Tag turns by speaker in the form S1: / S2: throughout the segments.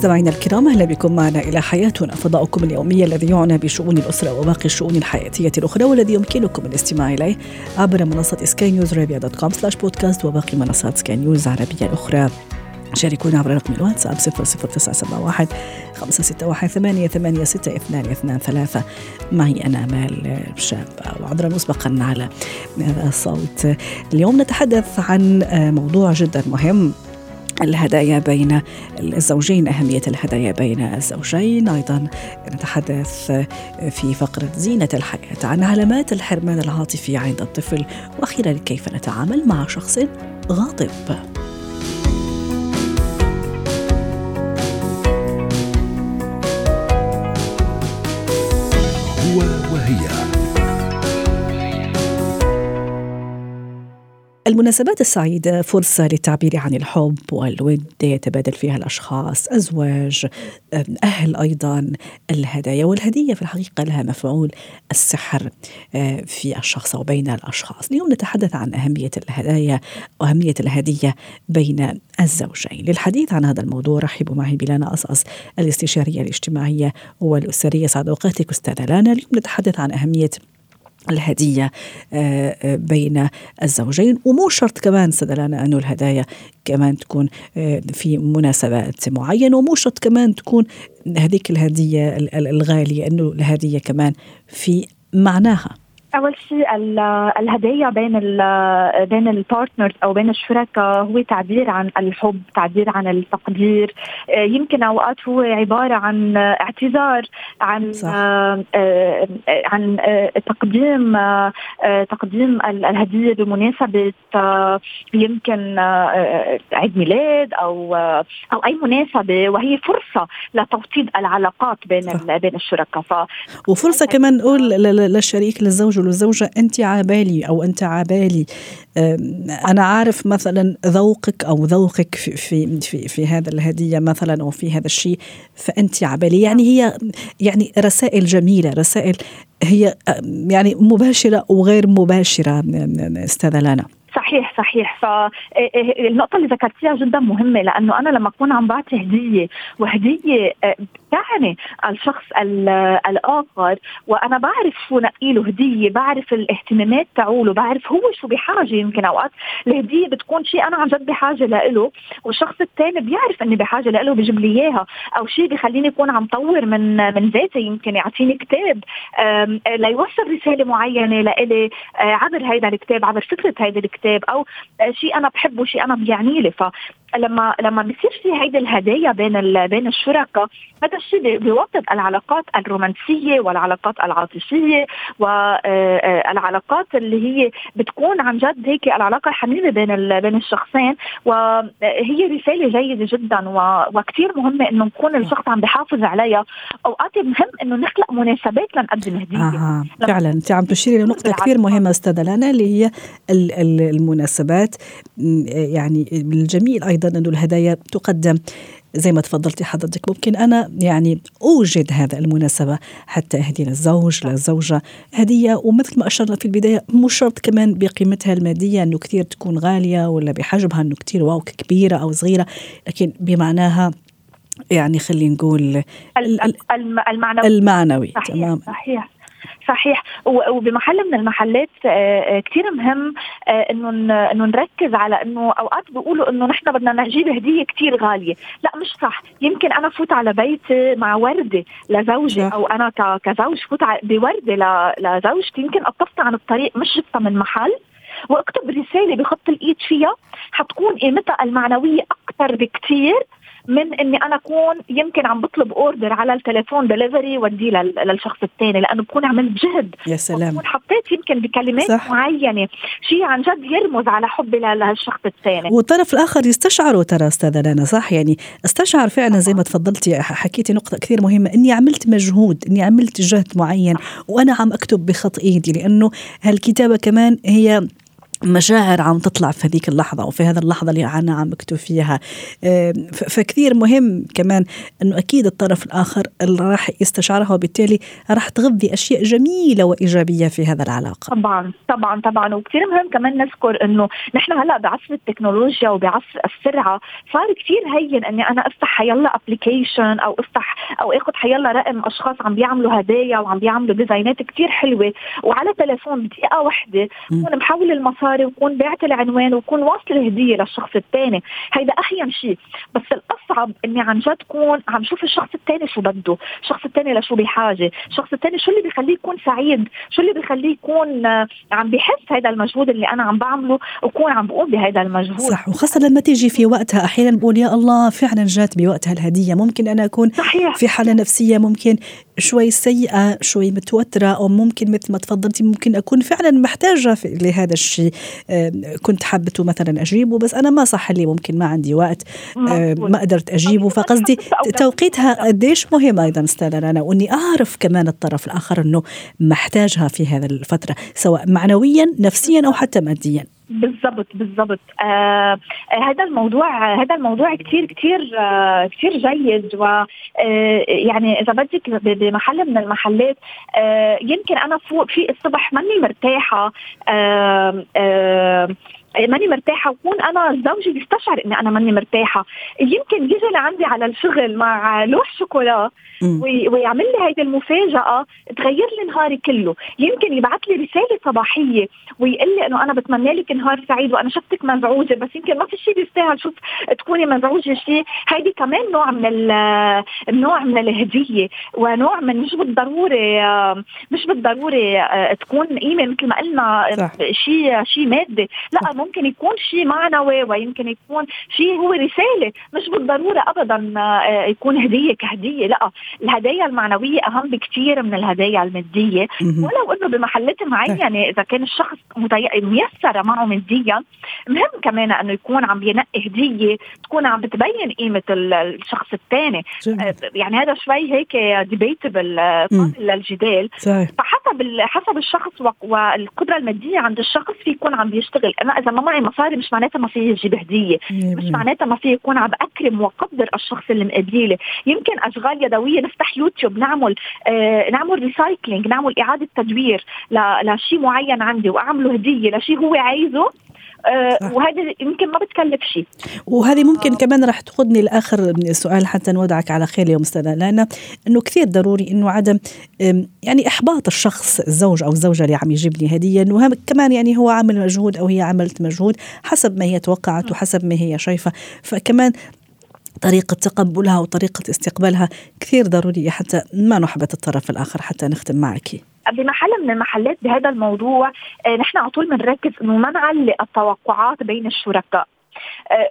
S1: مستمعينا الكرام أهلا بكم معنا إلى حياتنا فضاؤكم اليومي الذي يعنى بشؤون الأسرة وباقي الشؤون الحياتية الأخرى والذي يمكنكم الاستماع إليه عبر منصة سكاي نيوز عربيه dot com slash podcast وباقي منصات سكاي نيوز عربية الاخرى شاركونا عبر رقم الواتساب 00971 561 ثمانية ثمانية ستة اثنان اثنان ثلاثة. معي أنا أمال شابة وعذرا مسبقا على هذا الصوت. اليوم نتحدث عن موضوع جدا مهم. الهدايا بين الزوجين أهمية الهدايا بين الزوجين. أيضا نتحدث في فقرة زينة الحياة عن علامات الحرمان العاطفي عند الطفل وأخيرا كيف نتعامل مع شخص غاضب. المناسبات السعيدة فرصة للتعبير عن الحب والود يتبادل فيها الأشخاص أزواج أهل أيضا الهدايا والهدية. في الحقيقة لها مفعول السحر آه، في الشخص أو بين الأشخاص. اليوم نتحدث عن أهمية الهدايا وأهمية الهدية بين الزوجين. للحديث عن هذا الموضوع رحبوا معي بلانا أصأص الاستشارية الاجتماعية والأسرية. سعد أوقاتك أستاذة لانا. اليوم نتحدث عن أهمية الهدية آه، آه، بين الزوجين. ومو شرط كمان سدلانا أنه الهدايا كمان تكون آه، في مناسبات معينة. ومو شرط كمان تكون هذيك الهدية الغالية أنه الهدية كمان في معناها.
S2: أول شيء الهدايا بين بين البارتنرز أو بين الشركاء هو تعبير عن الحب تعبير عن التقدير آه، يمكن أوقات هو عبارة عن اعتذار عن صح. آه، آه، عن تقديم تقديم الهدية بمناسبة يمكن عيد ميلاد أو أو أي مناسبة وهي فرصة لتوطيد العلاقات بين صح. بين الشركاء ف
S1: وفرصة كمان نقول للشريك للزوج والزوجة أنت عابالي أو أنت عابالي. أنا عارف مثلا ذوقك أو ذوقك في, في, في, في هذا الهدية مثلا أو في هذا الشيء فأنت عابالي. يعني هي يعني رسائل جميلة رسائل هي يعني مباشرة وغير مباشرة أستاذة لانا.
S2: صحيح. صحيح. فالنقطة اللي ذكرتيها جدا مهمة لأنه أنا لما أكون عم بعطي هدية وهدية تعني الشخص الآخر وأنا بعرف شو نقي له هدية بعرف الاهتمامات تاعوله بعرف هو شو بحاجة يمكن أوقات الهدية بتكون شيء أنا عن جد بحاجة له والشخص الثاني بيعرف إني بحاجة له بيجيب لي إياها أو شيء بخليني أكون عم طور من من ذاتي يمكن يعطيني كتاب ليوصل رسالة معينة لإلي عبر هيدا الكتاب عبر فكرة هيدا الكتاب أو شيء أنا بحبه شيء أنا بيعني لي. فلما لما بصير في هيدي الهدايا بين بين الشركاء هذا الشيء بيوطد العلاقات الرومانسية والعلاقات العاطفية والعلاقات اللي هي بتكون عن جد هيك العلاقة الحميمة بين بين الشخصين. وهي رسالة جيدة جدا وكثير مهمه إنه نكون الشخص عم بحافظ عليها. أوقات مهم إنه نخلق مناسبات لنقدم هديه
S1: آه فعلا. أنت عم تشيري لنقطة كثير مهمة أستاذة لانا اللي هي المناسبات. يعني الجميل أيضا انه الهدايا تقدم. زي ما تفضلتي حضرتك ممكن أنا يعني أوجد هذا المناسبة حتى أهدي للزوج للزوجة هدية. ومثل ما أشرنا في البداية مش شرط كمان بقيمتها المادية أنه كثير تكون غالية ولا بحجمها أنه كثير واو كبيرة أو صغيرة. لكن بمعناها يعني خلينا نقول
S2: المعنوي
S1: المعنوي
S2: صحيح تمام. صحيح. صحيح. وبمحل من المحلات آه، آه، كثير مهم آه، إنه إنه نركز على إنه أوقات بيقولوا إنه نحن بدنا نجيب هدية كثير غالية، لا مش صح، يمكن أنا فوت على بيتي مع وردة لزوجي أو أنا كزوج فوت بوردة لزوجتي. يمكن قطفتها عن الطريق مش جبتها من محل. وأكتب رسالة بخط الإيد فيها حتكون قيمتها المعنوية أكثر بكثير من إني أنا أكون يمكن عم بطلب order على التليفون دليفري وديه للشخص الثاني لأنه بكون عملت جهد.
S1: يا سلام.
S2: بكون حطيت يمكن بكلمات صح. معينة شيء عن جد يرمز على حبي لهالشخص الثاني.
S1: والطرف الآخر يستشعره ترى أستاذة لنا صح؟ يعني استشعر فعلا زي ما تفضلتي حكيتي نقطة كثير مهمة إني عملت مجهود إني عملت جهد معين وأنا عم أكتب بخط إيدي لأنه هالكتابة كمان هي مشاعر عم تطلع في هذيك اللحظة أو في هذا اللحظة اللي أنا عم بكتب فيها. فكثير مهم كمان أنه أكيد الطرف الآخر اللي راح يستشعرها وبالتالي راح تغذي أشياء جميلة وإيجابية في هذا العلاقة.
S2: طبعا طبعا طبعا. وكثير مهم كمان نذكر أنه نحن هلأ بعصر التكنولوجيا وبعصر السرعة صار كثير هين أني أنا أفتح حيلا application أو أفتح أو أخذ حيلا رقم أشخاص عم بيعملوا هدايا وعم بيعملوا design ات كثير حلوة. وعلى تليفون بدقيقة واحدة محول المصاري مصاري وكون بعت العنوان وكون واصل الهديه للشخص الثاني. هيدا اهين شيء. بس الأصعب إني عن جد كون عم شوف الشخص الثاني شو بده. الشخص الثاني لشو بحاجة. الشخص الثاني شو اللي بخليه يكون سعيد. شو اللي بخليه يكون آه، عم بحس هذا المجهود اللي أنا عم بعمله وكون عم بقوم بهذا المجهود.
S1: صح وخاصة لما تيجي في وقتها أحيانا بقول يا الله فعلا جات بوقتها الهدية. ممكن أنا أكون صحيح. في حالة نفسية ممكن شوي سيئة شوي متوترة أو ممكن مثل ما تفضلتي ممكن أكون فعلا محتاجة لهذا الشيء. كنت حابته مثلا أجيبه بس أنا ما صح لي ممكن ما عندي وقت ما قدرت أجيبه. فقصدي توقيتها قديش مهم أيضا استاذة أنا وإني أعرف كمان الطرف الآخر أنه محتاجها في هذا الفترة سواء معنويا نفسيا أو حتى ماديا.
S2: بالضبط بالضبط. آه هذا الموضوع هذا الموضوع كثير كثير آه كثير جيد و آه يعني إذا بدك بمحل من المحلات آه يمكن أنا فوق في الصبح ماني مرتاحة. آه آه ماني مرتاحة. وكون أنا زوجي بيستشعر إني أنا ماني مرتاحة. يمكن يجي لعندي على الشغل مع لوح شوكولا ويعمل لي هيدي المفاجأة تغير لي نهاري كله. يمكن يبعث لي رسالة صباحية ويقول لي إنه أنا بتمنى لك نهار سعيد وأنا شفتك مزعوجة بس يمكن ما في شيء بيستاهل. شوف تكوني مزعوجة شيء هيدي كمان نوع من النوع من الهدية ونوع من مش بالضروري مش بالضروري آه، تكون قيمه مثل ما قلنا شيء شيء مادي لا ممكن يكون شيء معنوي ويمكن يكون شيء هو رسالة. مش بالضرورة ابدا آه، يكون هدية كهدية لأ. الهدايا المعنوية أهم بكثير من الهدايا المادية. ولو إنه بمحلات معينة إذا كان الشخص ميسرة معه ماديا مهم كمان إنه يكون عم بينقي هدية تكون عم بتبين قيمة الشخص الثاني. آه، يعني هذا شوي هيك debatable آه، للجدال. فحسب حسب الشخص والقدرة المادية عند الشخص في يكون عم بيشتغل أنا إذا ما معي مصاري مش معناتها ما في يجيب هديه مش معناتها ما في يكون عم أكرم وأقدر الشخص اللي مقابلي يمكن أشغال يدوية نفتح يوتيوب نعمل آه نعمل recycling نعمل إعادة تدوير لشيء معين عندي وأعمله هدية لشيء هو عايزه. آه وهذه يمكن ما بتكلف شيء.
S1: وهذه ممكن آه. كمان رح تقودني لآخر سؤال حتى نودعك على خير اليوم أستاذة لأن إنه كثير ضروري إنه عدم يعني إحباط الشخص الزوج أو الزوجة اللي عم يجيب لي هدية إنه كمان يعني هو عامل مجهود أو هي عملت مجهود حسب ما هي توقعت وحسب ما هي شايفة. فكمان طريقة تقبلها وطريقة استقبالها كثير ضرورية حتى ما نحبط الطرف الآخر حتى نختم معك.
S2: بمحل من المحلات بهذا الموضوع آه، نحن على طول بنركز انه ما نعلق التوقعات بين الشركاء.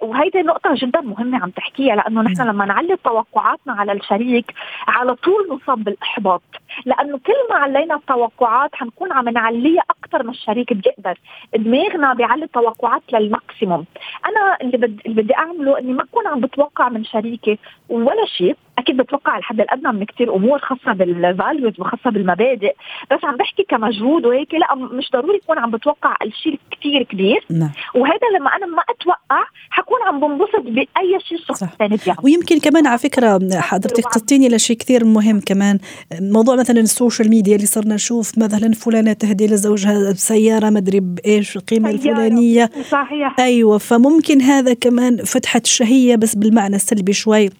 S2: وهيدي نقطة جدا مهمة عم تحكيها لأنه نحن لما نعلي توقعاتنا على الشريك على طول نصاب بالإحباط. لأنه كل ما علينا التوقعات حنكون عم نعليها أكثر من الشريك بيقدر دماغنا بيعلي التوقعات لل maximum. أنا اللي بدي, اللي بدي أعمله إني ما أكون عم بتوقع من شريكي ولا شيء. أكيد بتوقع الحد الأدنى من كثير أمور خاصة بال values وخاصة بالمبادئ. بس عم بحكي كمجهود وهيك لا مش ضروري يكون عم بتوقع الشيء كثير كبير. نعم. وهذا لما أنا ما أتوقع حكون عم بنبسط بأي شيء الشخص الثاني بيعمل
S1: ويمكن كمان على فكرة حضرتك قصدتيني لشيء كثير مهم كمان. موضوع مثلا السوشيال ميديا اللي صرنا نشوف مثلا فلانة تهدي لزوجها سيارة مدري بإيش القيمة الفلانية.
S2: صحيح.
S1: أيوه فممكن هذا كمان فتحت الشهية بس بالمعنى السلبي شوي.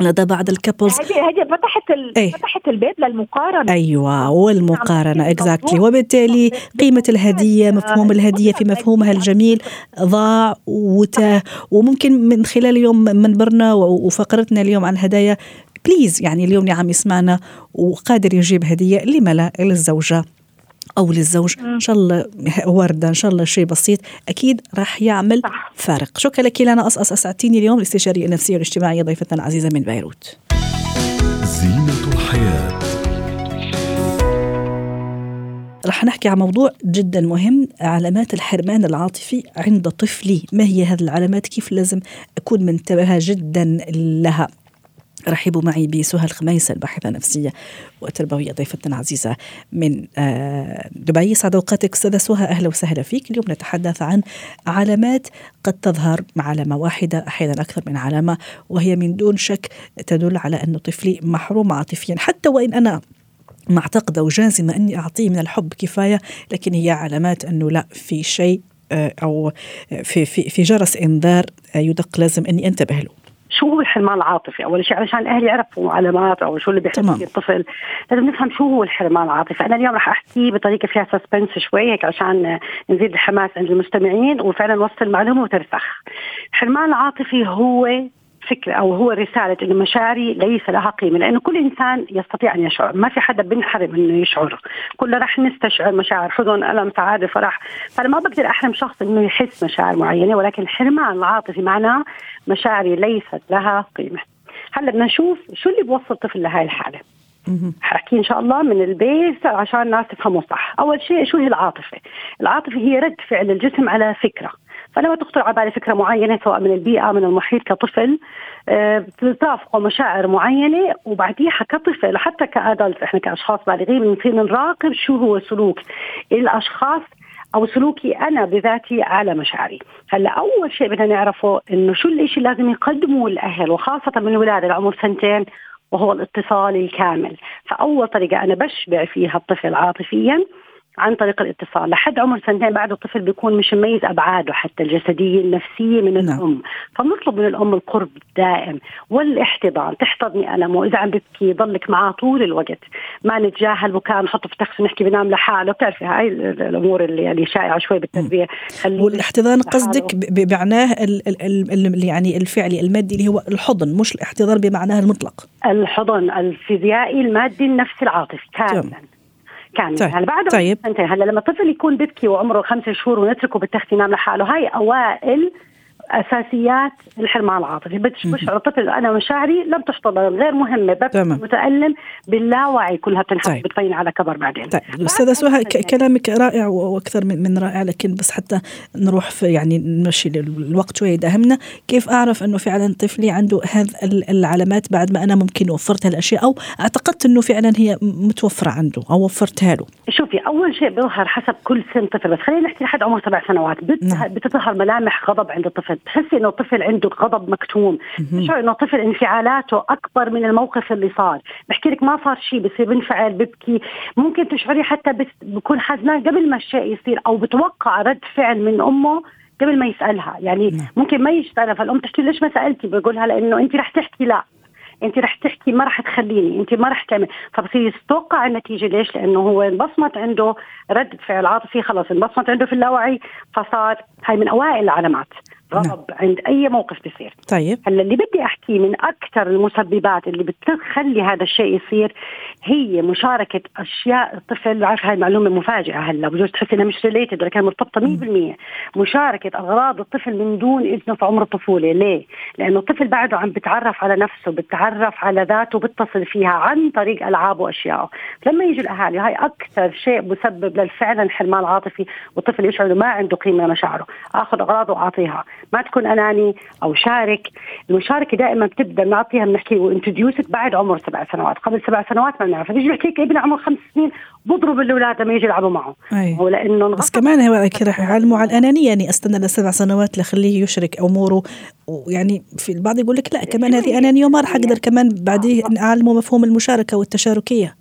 S1: لدى بعض ال couples
S2: هذه هذه فتحت إيه؟ فتحت الباب للمقارنة.
S1: أيوه والمقارنة exactly وبالتالي قيمة الهدية مفهوم الهدية في مفهومها الجميل ضاع وتاه. وممكن من خلال اليوم منبرنا وفقرتنا اليوم عن الهدايا please يعني اليوم اللي عم يسمعنا وقادر يجيب هدية لما لا للزوجه أو للزوج. إن شاء الله وردة إن شاء الله شيء بسيط. أكيد راح يعمل
S2: صح.
S1: فارق. شكرا لك لانا قصقص أسعدتيني اليوم. الاستشارية النفسية والاجتماعية ضيفتنا العزيزة من بيروت.
S3: زينة الحياة.
S1: رح نحكي عن موضوع جدا مهم علامات الحرمان العاطفي عند طفلي. ما هي هذه العلامات؟ كيف لازم أكون منتبهة جدا لها؟ رحبوا معي بسهى الخميس الباحثة النفسية وتربوية ضيفتنا العزيزة من آه، دبي. سعد أوقاتك أستاذة سهى أهلا وسهلا فيك. اليوم نتحدث عن علامات قد تظهر مع علامة واحدة أحيانا أكثر من علامة وهي من دون شك تدل على أن طفلي محروم عاطفيا. حتى وإن أنا معتقدة وجازمة أني أعطيه من الحب كفاية لكن هي علامات أنه لا في شيء آه، أو في, في, في جرس إنذار آه، يدق لازم أني أنتبه له.
S4: شو هو الحرمان العاطفي؟ أول شيء علشان الاهل يعرفوا علامات أو شو اللي. فيه الطفل. لازم نفهم شو هو الحرمان العاطفي. أنا اليوم رح أحكي بطريقة فيها سسبنس شوي هيك عشان نزيد الحماس عند المستمعين وفعلا نوصل المعلومه وترسخ. الحرمان العاطفي هو فكرة أو هو رسالة إنه مشاعري ليس لها قيمة لأنه كل إنسان يستطيع أن يشعر ما في حدا بنحرم إنه يشعر. كلنا رح نستشعر مشاعر حزن ألم سعادة فرح. فأنا ما بقدر أحرم شخص إنه يحس مشاعر معينة ولكن الحرمان العاطفي معناه مشاعري ليست لها قيمة. هلأ بدنا نشوف شو اللي بوصل الطفل لهي الحالة.
S1: مهم.
S4: حأحكي إن شاء الله من البيت عشان الناس تفهموا صح، أول شيء شو هي العاطفة؟ العاطفة هي رد فعل الجسم على فكرة، فلما تخطر على بالي فكرة معينة سواء من البيئة من المحيط كطفل آه، بترافقه مشاعر معينة وبعديها كطفل حتى كأدلت إحنا كأشخاص بالغين بنصير نراقب شو هو سلوك الأشخاص أو سلوكي أنا بذاتي على مشاعري. هلأ أول شيء بدنا نعرفه إنه شو الشيء لازم يقدمه الأهل وخاصة من الولادة العمر سنتين وهو الاتصال الكامل. فأول طريقة أنا بشبع فيها الطفل عاطفيا عن طريق الاتصال. لحد عمر سنتين بعد الطفل بيكون مش مميز أبعاده حتى الجسدية النفسية من
S1: نعم.
S4: الأم. فبنطلب من الأم القرب الدائم والاحتضان تحتضني ألمه واذا عم ببكي ضلك معاه طول الوقت. ما نتجاهل بكاء نحطه في تاكسي ونحكي بنام لحاله. بتعرفي هاي ال- الأمور اللي يعني شائعة شوي بالتربية. خليه
S1: والاحتضان. قصدك بمعناه يعني الفعلي المادي اللي هو الحضن مش الاحتضان بمعناه المطلق.
S4: الحضن الفيزيائي المادي النفسي العاطفي كاملا كاملا
S1: طيب.
S4: هلا بعد
S1: طيب.
S4: سنتين هلا لما الطفل يكون ببكي وعمره خمسة شهور ونتركه بالتخت ينام لحاله هاي أوائل أساسيات الحرمان العاطفي بشعر الطفل أنا مشاعري لم تحتضن غير مهمة ببكي. متألم باللاوعي كلها بتنحط
S1: طيب.
S4: بتبين على كبر بعدين
S1: طيب
S4: أستاذة
S1: سهى. كلامك رائع وأكثر من من رائع لكن بس حتى نروح في يعني نمشي ال- الوقت شوي داهمنا كيف أعرف إنه فعلا طفلي عنده هذه ال- العلامات بعد ما أنا ممكن وفرت هالاشياء أو أعتقدت إنه فعلا هي متوفرة عنده أو وفرتها له
S4: شوفي أول شيء بيظهر حسب كل سن طفل بس خلينا نحكي لحد عمر سبع سنوات
S1: نعم.
S4: بتظهر ملامح غضب عند الطفل بتحسي إنه الطفل عنده غضب مكتوم. بتشعر إنه الطفل انفعالاته أكبر من الموقف اللي صار. بحكي لك ما صار شيء بصير بنفعل ببكي. ممكن تشعري حتى بت- بكون حزنان قبل ما الشيء يصير أو بتوقع رد فعل من أمه قبل ما يسألها. يعني
S1: نعم.
S4: ممكن ما يسألها فالأم تحكي ليش ما سألتي؟ بقولها لأنه انت رح تحكي لا. انت رح تحكي ما رح تخليني. انت ما رح تعمل فبصير يتوقع النتيجة ليش؟ لأنه هو انبصمت عنده رد فعل عاطفي خلص انبصمت عنده في اللاوعي فصار هاي من أوائل العلامات. غضب عند أي موقف بيصير.
S1: طيب.
S4: هلأ اللي بدي احكيه من أكثر المسببات اللي بتخلي هذا الشيء يصير هي مشاركة أشياء الطفل عارف هاي المعلومة مفاجئة هلأ بجوز تحس إنها مش ريليتد ولكن مرتبطة 100% مشاركة أغراض الطفل من دون إذنه في عمر الطفولة ليه؟ لأنه الطفل بعده عم بتعرف على نفسه بتعرف على ذاته بيتصل فيها عن طريق ألعابه وأشيائه. لما يجي الأهالي هاي أكثر شيء مسبب للفعلا حرمان عاطفي والطفل يشعر إنه ما عنده قيمة لمشاعره. آخذ أغراضه وأعطيها. ما تكون أناني أو شارك. المشاركة دائما بتبدأ بنعطيها بنحكي وانتديوسك بعد عمر سبع سنوات. قبل سبع سنوات ما بنعرف. بيجي بيحكي لك ابن عمر خمس سنين بضرب الأولاد لما يجي يلعبوا معه.
S1: أي.
S4: هو لأنه
S1: بس كمان هو رح يعلموا على الأنانية. يعني أستنى لسبع سنوات لخليه يشرك أموره. ويعني في البعض يقول لك لا كمان هذه أنانية وما رح أقدر كمان بعدين اعلمه مفهوم المشاركة والتشاركية.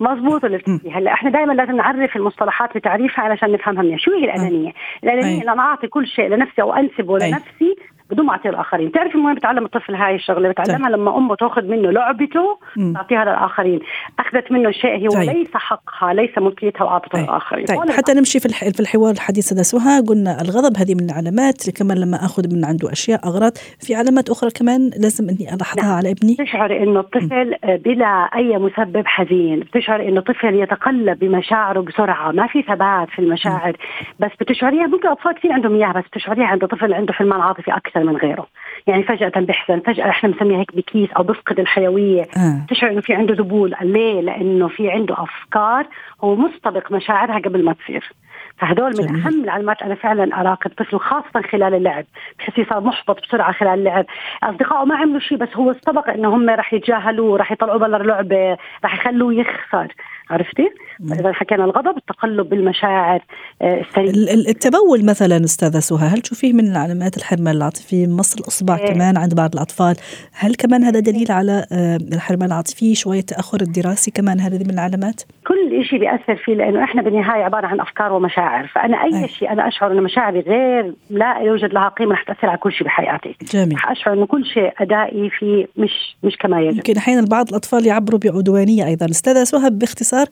S4: مضبوط اللي بتحكي هلا إحنا دائما لازم نعرف المصطلحات بتعريفها علشان نفهمها منيح شو هي الأنانية؟ الأنانية
S1: أي.
S4: أعطي كل شيء لنفسي أو أنسبه
S1: أي.
S4: لنفسي بدون ما اعطيها للاخرين بتعرفي وين بتعلم الطفل هاي الشغلة؟ بتعلمها طيب. لما أمه تأخذ منه لعبته تعطيها للآخرين. أخذت منه شيء هو طيب. ليس حقها ليس ملكيتها وعاطتها طيب. للآخرين.
S1: طيب. حتى نمشي في في الحوار الحديث هذا سهى. قلنا الغضب هذه من العلامات كمان لما أخذ من عنده أشياء أغراض. في علامات أخرى كمان لازم إني ألاحظها نعم. على ابني.
S4: بتشعري إنه الطفل بلا أي مسبب حزين. بتشعري إنه الطفل يتقلب بمشاعره بسرعة. ما في ثبات في المشاعر. بس بتشعريها ممكن أطفال كثير عندهم إياها بس بتشعريها عند طفل عنده حرمان عاطفي أكثر من غيره. يعني فجأة بيحزن فجأة إحنا بنسميها هيك بكيس أو بفقد الحيوية. آه. بتشعر إنه في عنده ذبول. ليه؟ لأنه في عنده أفكار هو مستبق مشاعرها قبل ما تصير. فهدول من جميل. أهم العلامات أنا فعلا أراقب طفل خاصة خلال اللعب. بحس صار محبط بسرعة خلال اللعب. أصدقائه ما عملوا شيء بس هو استبق إنه هم راح يتجاهلوه راح يطلعوا برا اللعبه راح يخلوه يخسر. عرفتي؟ إذا حكينا الغضب التقلب بالمشاعر
S1: آه، السريع التبول مثلا أستاذة سهى هل تشوفيه من علامات الحرمان العاطفي مص الأصبع إيه. كمان عند بعض الأطفال. هل كمان هذا دليل على آه، الحرمان العاطفي شوية تأخر الدراسي كمان هذه من العلامات؟
S4: كل شيء بيأثر فيه لأنه إحنا بالنهاية عبارة عن أفكار ومشاعر. فأنا أي أي. شيء أنا أشعر ان مشاعري غير لا يوجد لها قيمة رح تأثر على كل شيء بحياتي.
S1: جميل.
S4: رح أشعر إنه كل شيء أدائي فيه مش مش كما يجب.
S1: يمكن أحيانا بعض الأطفال يعبروا بعدوانية أيضا. أستاذة سهى باختصار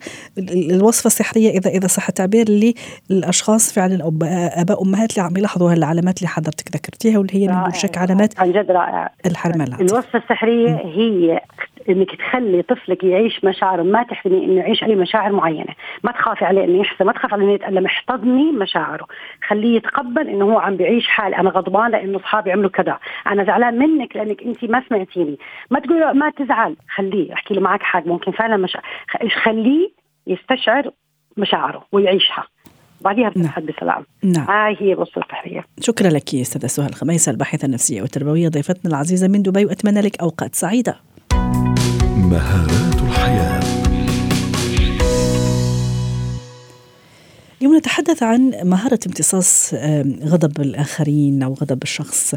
S1: الوصفة السحريه اذا إذا صح التعبير للأشخاص فعلا أباء أمهات اللي عم يلاحظوا هالعلامات اللي حضرتك ذكرتيها واللي هي من شك علامات
S4: عن جد رائع.
S1: الحرمان العاطفي
S4: الوصفة السحرية م. هي إنك تخلي طفلك يعيش مشاعره ما تحرمي إنه يعيش اي مشاعر معينة. ما تخافي عليه إنه يحزن ما تخافي عليه إنه يتألم احتضني مشاعره. خليه يتقبل إنه هو عم بيعيش حال أنا غضبان لإنه أصحابي عملوا كذا. أنا زعلان منك لأنك أنت ما سمعتيني. ما تقولي ما تزعل. خليه أحكي له معك حاجة ممكن فعلا مش خليه يستشعر مشاعره ويعيشها. بعديها بتنحل نعم. بسلام
S1: نعم.
S4: هاي هي الوصفة التحرية
S1: شكرا لك أستاذة سهى الخميسه الباحثة النفسية والتربوية ضيفتنا العزيزة من دبي وأتمنى لك أوقات سعيدة.
S3: مهارات الحياة.
S1: اليوم نتحدث عن مهارة امتصاص غضب الآخرين أو غضب الشخص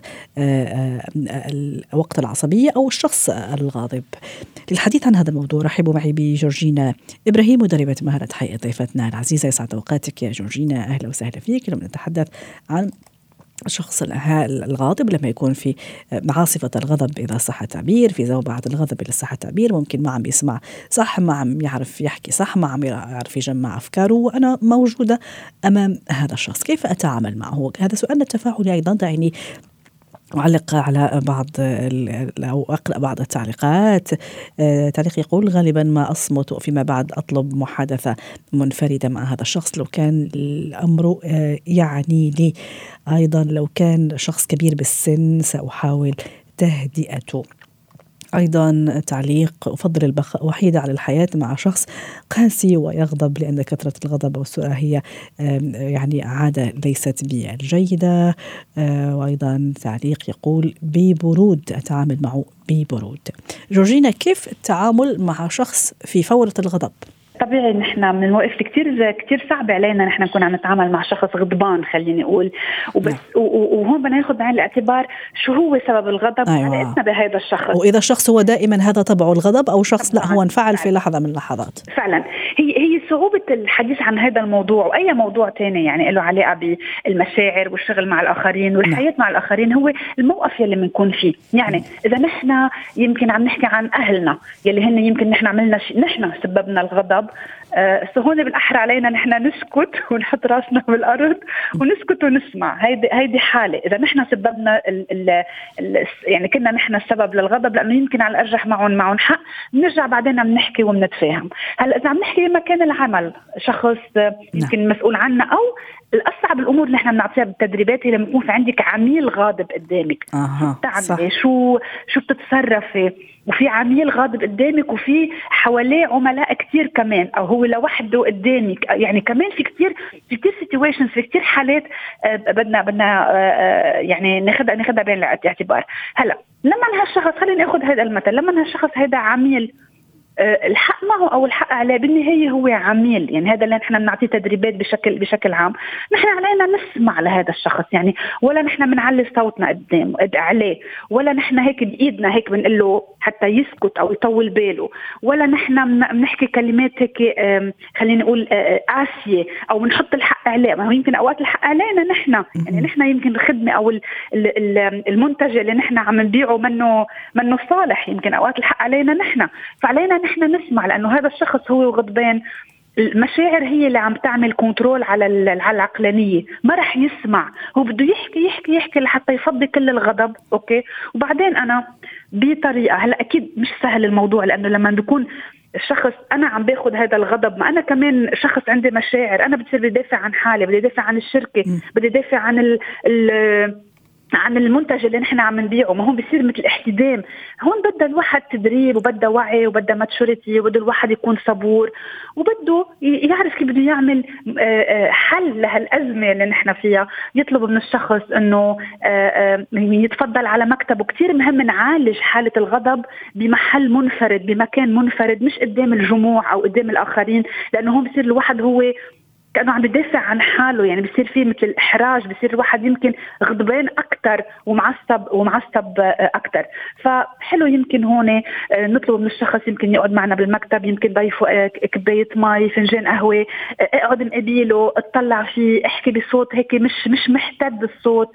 S1: وقت العصبية أو الشخص الغاضب. للحديث عن هذا الموضوع رحبوا معي بجورجينا إبراهيم مدربة مهارة حياة ضيفتنا العزيزة يسعد أوقاتك يا جورجينا. أهلا وسهلا فيك. اليوم نتحدث عن الشخص الغاضب لما يكون في عاصفة الغضب إذا صح التعبير في زوبعة الغضب إذا صح التعبير ممكن ما عم يسمع صح ما عم يعرف يحكي صح ما عم يعرف يجمع أفكاره وأنا موجودة أمام هذا الشخص. كيف أتعامل معه؟ هذا سؤالنا التفاعلي أيضا دعني أعلق على بعض أو أقرأ بعض التعليقات. آه، تعليق يقول غالبا ما أصمت وفيما بعد أطلب محادثة منفردة مع هذا الشخص. لو كان الأمر آه، يعني لي أيضا لو كان شخص كبير بالسن سأحاول تهدئته. أيضا تعليق أفضل البقاء وحيدة على الحياة مع شخص قاسي ويغضب لأن كثرة الغضب والسرعة هي يعني عادة ليست بالجيدة آه، وأيضا تعليق يقول ببرود أتعامل معه ببرود جورجينا كيف التعامل مع شخص في فورة الغضب؟
S5: طبيعي نحن من المواقف كثير كثير صعبه علينا نحن نكون عم نتعامل مع شخص غضبان خليني أقول. وبس نعم. وهون بدنا ناخذ بعين الاعتبار شو هو سبب الغضب؟ أيوة. وعلاقتنا بهذا الشخص؟
S1: وإذا الشخص هو دائما هذا طبعه الغضب أو شخص لا هو انفعل في لحظة من اللحظات.
S5: فعلا. هي هي صعوبة الحديث عن هذا الموضوع وأي موضوع ثاني يعني له علاقة بالمشاعر والشغل مع الآخرين والحياة نعم. مع الآخرين هو الموقف يلي بنكون فيه يعني إذا نحن يمكن عم نحكي عن أهلنا يلي هن يمكن نحن عملنا شيء نحن سببنا الغضب آه هون بالأحرى علينا نحن نسكت ونحط راسنا بالأرض ونسكت ونسمع. هيدي هيدي حالة. إذا نحن سببنا ال ال ال يعني كنا نحن السبب للغضب لأنه يمكن على الأرجح معهم معهم حق. بنرجع بعدين عم نحكي وبنتفاهم. هلأ إذا عم نحكي بمكان العمل شخص يمكن نعم. مسؤول عنا أو الأصعب الأمور اللي إحنا بنعطيها بالتدريبات هي لما يكون في عندك عميل غاضب قدامك.
S1: أها
S5: بتعملي؟ شو شو بتتصرفي؟ وفي عميل غاضب قدامك وفي حواليه عملاء كثير كمان. أو هو لوحده قدامك. يعني كمان في كثير في كثير سيتويشنز في كثير حالات آه، بدنا بدنا آه، آه، يعني ناخذها ناخذها بعين الاعتبار. هلا لما هالشخص خلينا ناخذ هذا المثل. لما هالشخص هذا عميل الحق معه أو الحق عليه بالنهاية هو عميل. يعني هذا اللي نحن بنعطيه تدريبات بشكل بشكل عام. نحن علينا نسمع لهذا الشخص. يعني ولا نحن بنعلي صوتنا قدام عليه. ولا نحن هيك بإيدنا هيك بنقول له حتى يسكت أو يطول باله. ولا نحن بنحكي كلمات هيك خلينا نقول آه، قاسية أو بنحط الحق عليه. ما هو يمكن أوقات الحق علينا نحن. يعني نحن يمكن الخدمة أو المنتج اللي نحن عم نبيعه منه منه صالح. يمكن أوقات الحق علينا نحن. فعلينا نحن نسمع لأنه هذا الشخص هو غضبان. المشاعر هي اللي عم تعمل control على على العقلانية. ما رح يسمع. هو بده يحكي يحكي يحكي لحتى يفضي كل الغضب. okay؟ وبعدين أنا بطريقة هلا أكيد مش سهل الموضوع لأنه لما بيكون الشخص أنا عم باخذ هذا الغضب ما أنا كمان شخص عندي مشاعر. أنا بتصير بدي دافع عن حالي بدي دافع عن الشركة بدي دافع عن ال ال عن المنتج اللي نحن عم نبيعه ما هو بصير مثل احتدام هون بدها الواحد تدريب وبدها وعي وبدها ماتشوريتي وبده الواحد يكون صبور وبده يعرف كيف بده يعمل آه، آه، حل لهالأزمة اللي نحن فيها. يطلب من الشخص إنه آه، يتفضل على مكتبه. كثير مهم نعالج حالة الغضب بمحل منفرد بمكان منفرد مش قدام الجموع أو قدام الآخرين لأنه هون بصير الواحد هو كأنه عم بدافع عن حاله يعني بصير في مثل الاحراج بصير الواحد يمكن غضبان أكثر ومعصب ومعصب أكثر فحلو يمكن هون آه، نطلب من الشخص يمكن يقعد معنا بالمكتب يمكن ضيفه آه، كباية مي فنجان قهوة آه، اقعد مقابله اطلع فيه احكي بصوت هيك مش مش محتد الصوت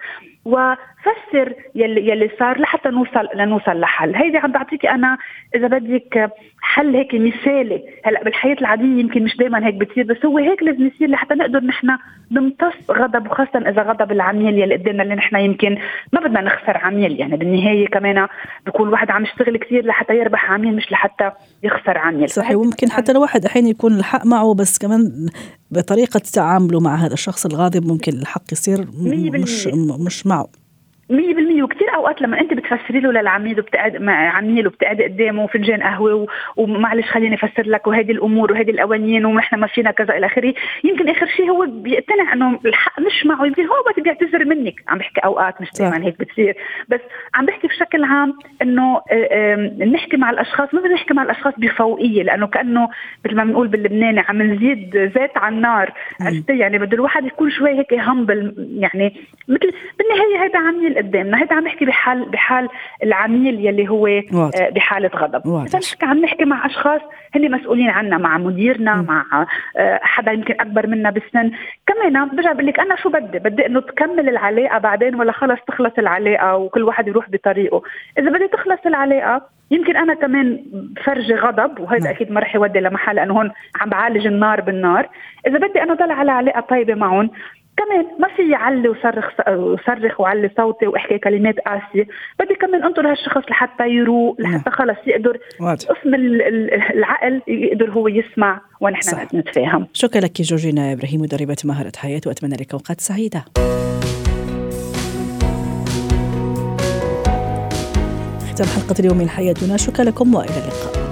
S5: وفسر يلي يلي صار لحتى نوصل لنوصل لحل. هيدي عم بعطيكي أنا إذا بدك حل هيك مثالي. هلأ بالحياة العادية يمكن مش دائما هيك بتصير بس هو هيك لازم يصير لحتى نقدر نحن نمتص غضب وخاصة إذا غضب العميل يلي قدامنا اللي نحن يمكن ما بدنا نخسر عميل. يعني بالنهاية كمان بكون الواحد عم يشتغل كثير لحتى يربح عميل مش لحتى يخسر عميل.
S1: صحيح وممكن حتى الواحد أحيانا يكون الحق معه بس كمان بطريقة تعامله مع هذا الشخص الغاضب ممكن الحق يصير مش مش معه.
S5: 100% وكثير أوقات لما أنت بتفسري له للعميل وبتقعد مع عميل وبتقعد قدامه فنجان قهوة ومعلش خليني أفسر لك وهذه الأمور وهذه القوانين ونحن ماشيين كذا إلى آخره. يمكن آخر شيء هو بيقتنع إنه الحق مش معه. يمكن هو وقت بيعتذر منك. عم بحكي أوقات مش دائما هيك بتصير. بس عم بحكي بشكل عام إنه نحكي مع الأشخاص. ما بدنا نحكي مع الأشخاص بفوقية لأنه كأنه مثل ما بنقول باللبناني عم نزيد زيت على النار يعني بده الواحد يكون شوي هيك همبل يعني مثل بالنهاية هذا عميل قدامنا هذا عم نحكي بحال بحال العميل يلي هو واضح. آه، بحالة غضب. إذا نحكي عم نحكي مع أشخاص هن مسؤولين عنا مع مديرنا م. مع آه، حدا يمكن أكبر منا بالسن. كمان برجع بقول لك أنا شو بدي؟ بدي إنه تكمل العلاقة بعدين ولا خلص تخلص العلاقة وكل واحد يروح بطريقه. إذا بدي تخلص العلاقة يمكن أنا كمان فرجي غضب وهذا أكيد ما رح يودي لمحل لأنه هون عم بعالج النار بالنار. إذا بدي أنا ضل على علاقة طيبة معهم كمان ما في علي وصرخ وصرخ وعلي صوتي وإحكي كلمات قاسية. بدي كمان أنطر هالشخص لحتى يروق لحتى نعم. خلص يقدر قسم العقل يقدر هو يسمع ونحن نتفاهم.
S1: شكرا لك جورجينا إبراهيم مدربة مهارة حياة وأتمنى لك أوقات سعيدة. ختام حلقه اليوم من حياتنا شكرا لكم وإلى اللقاء.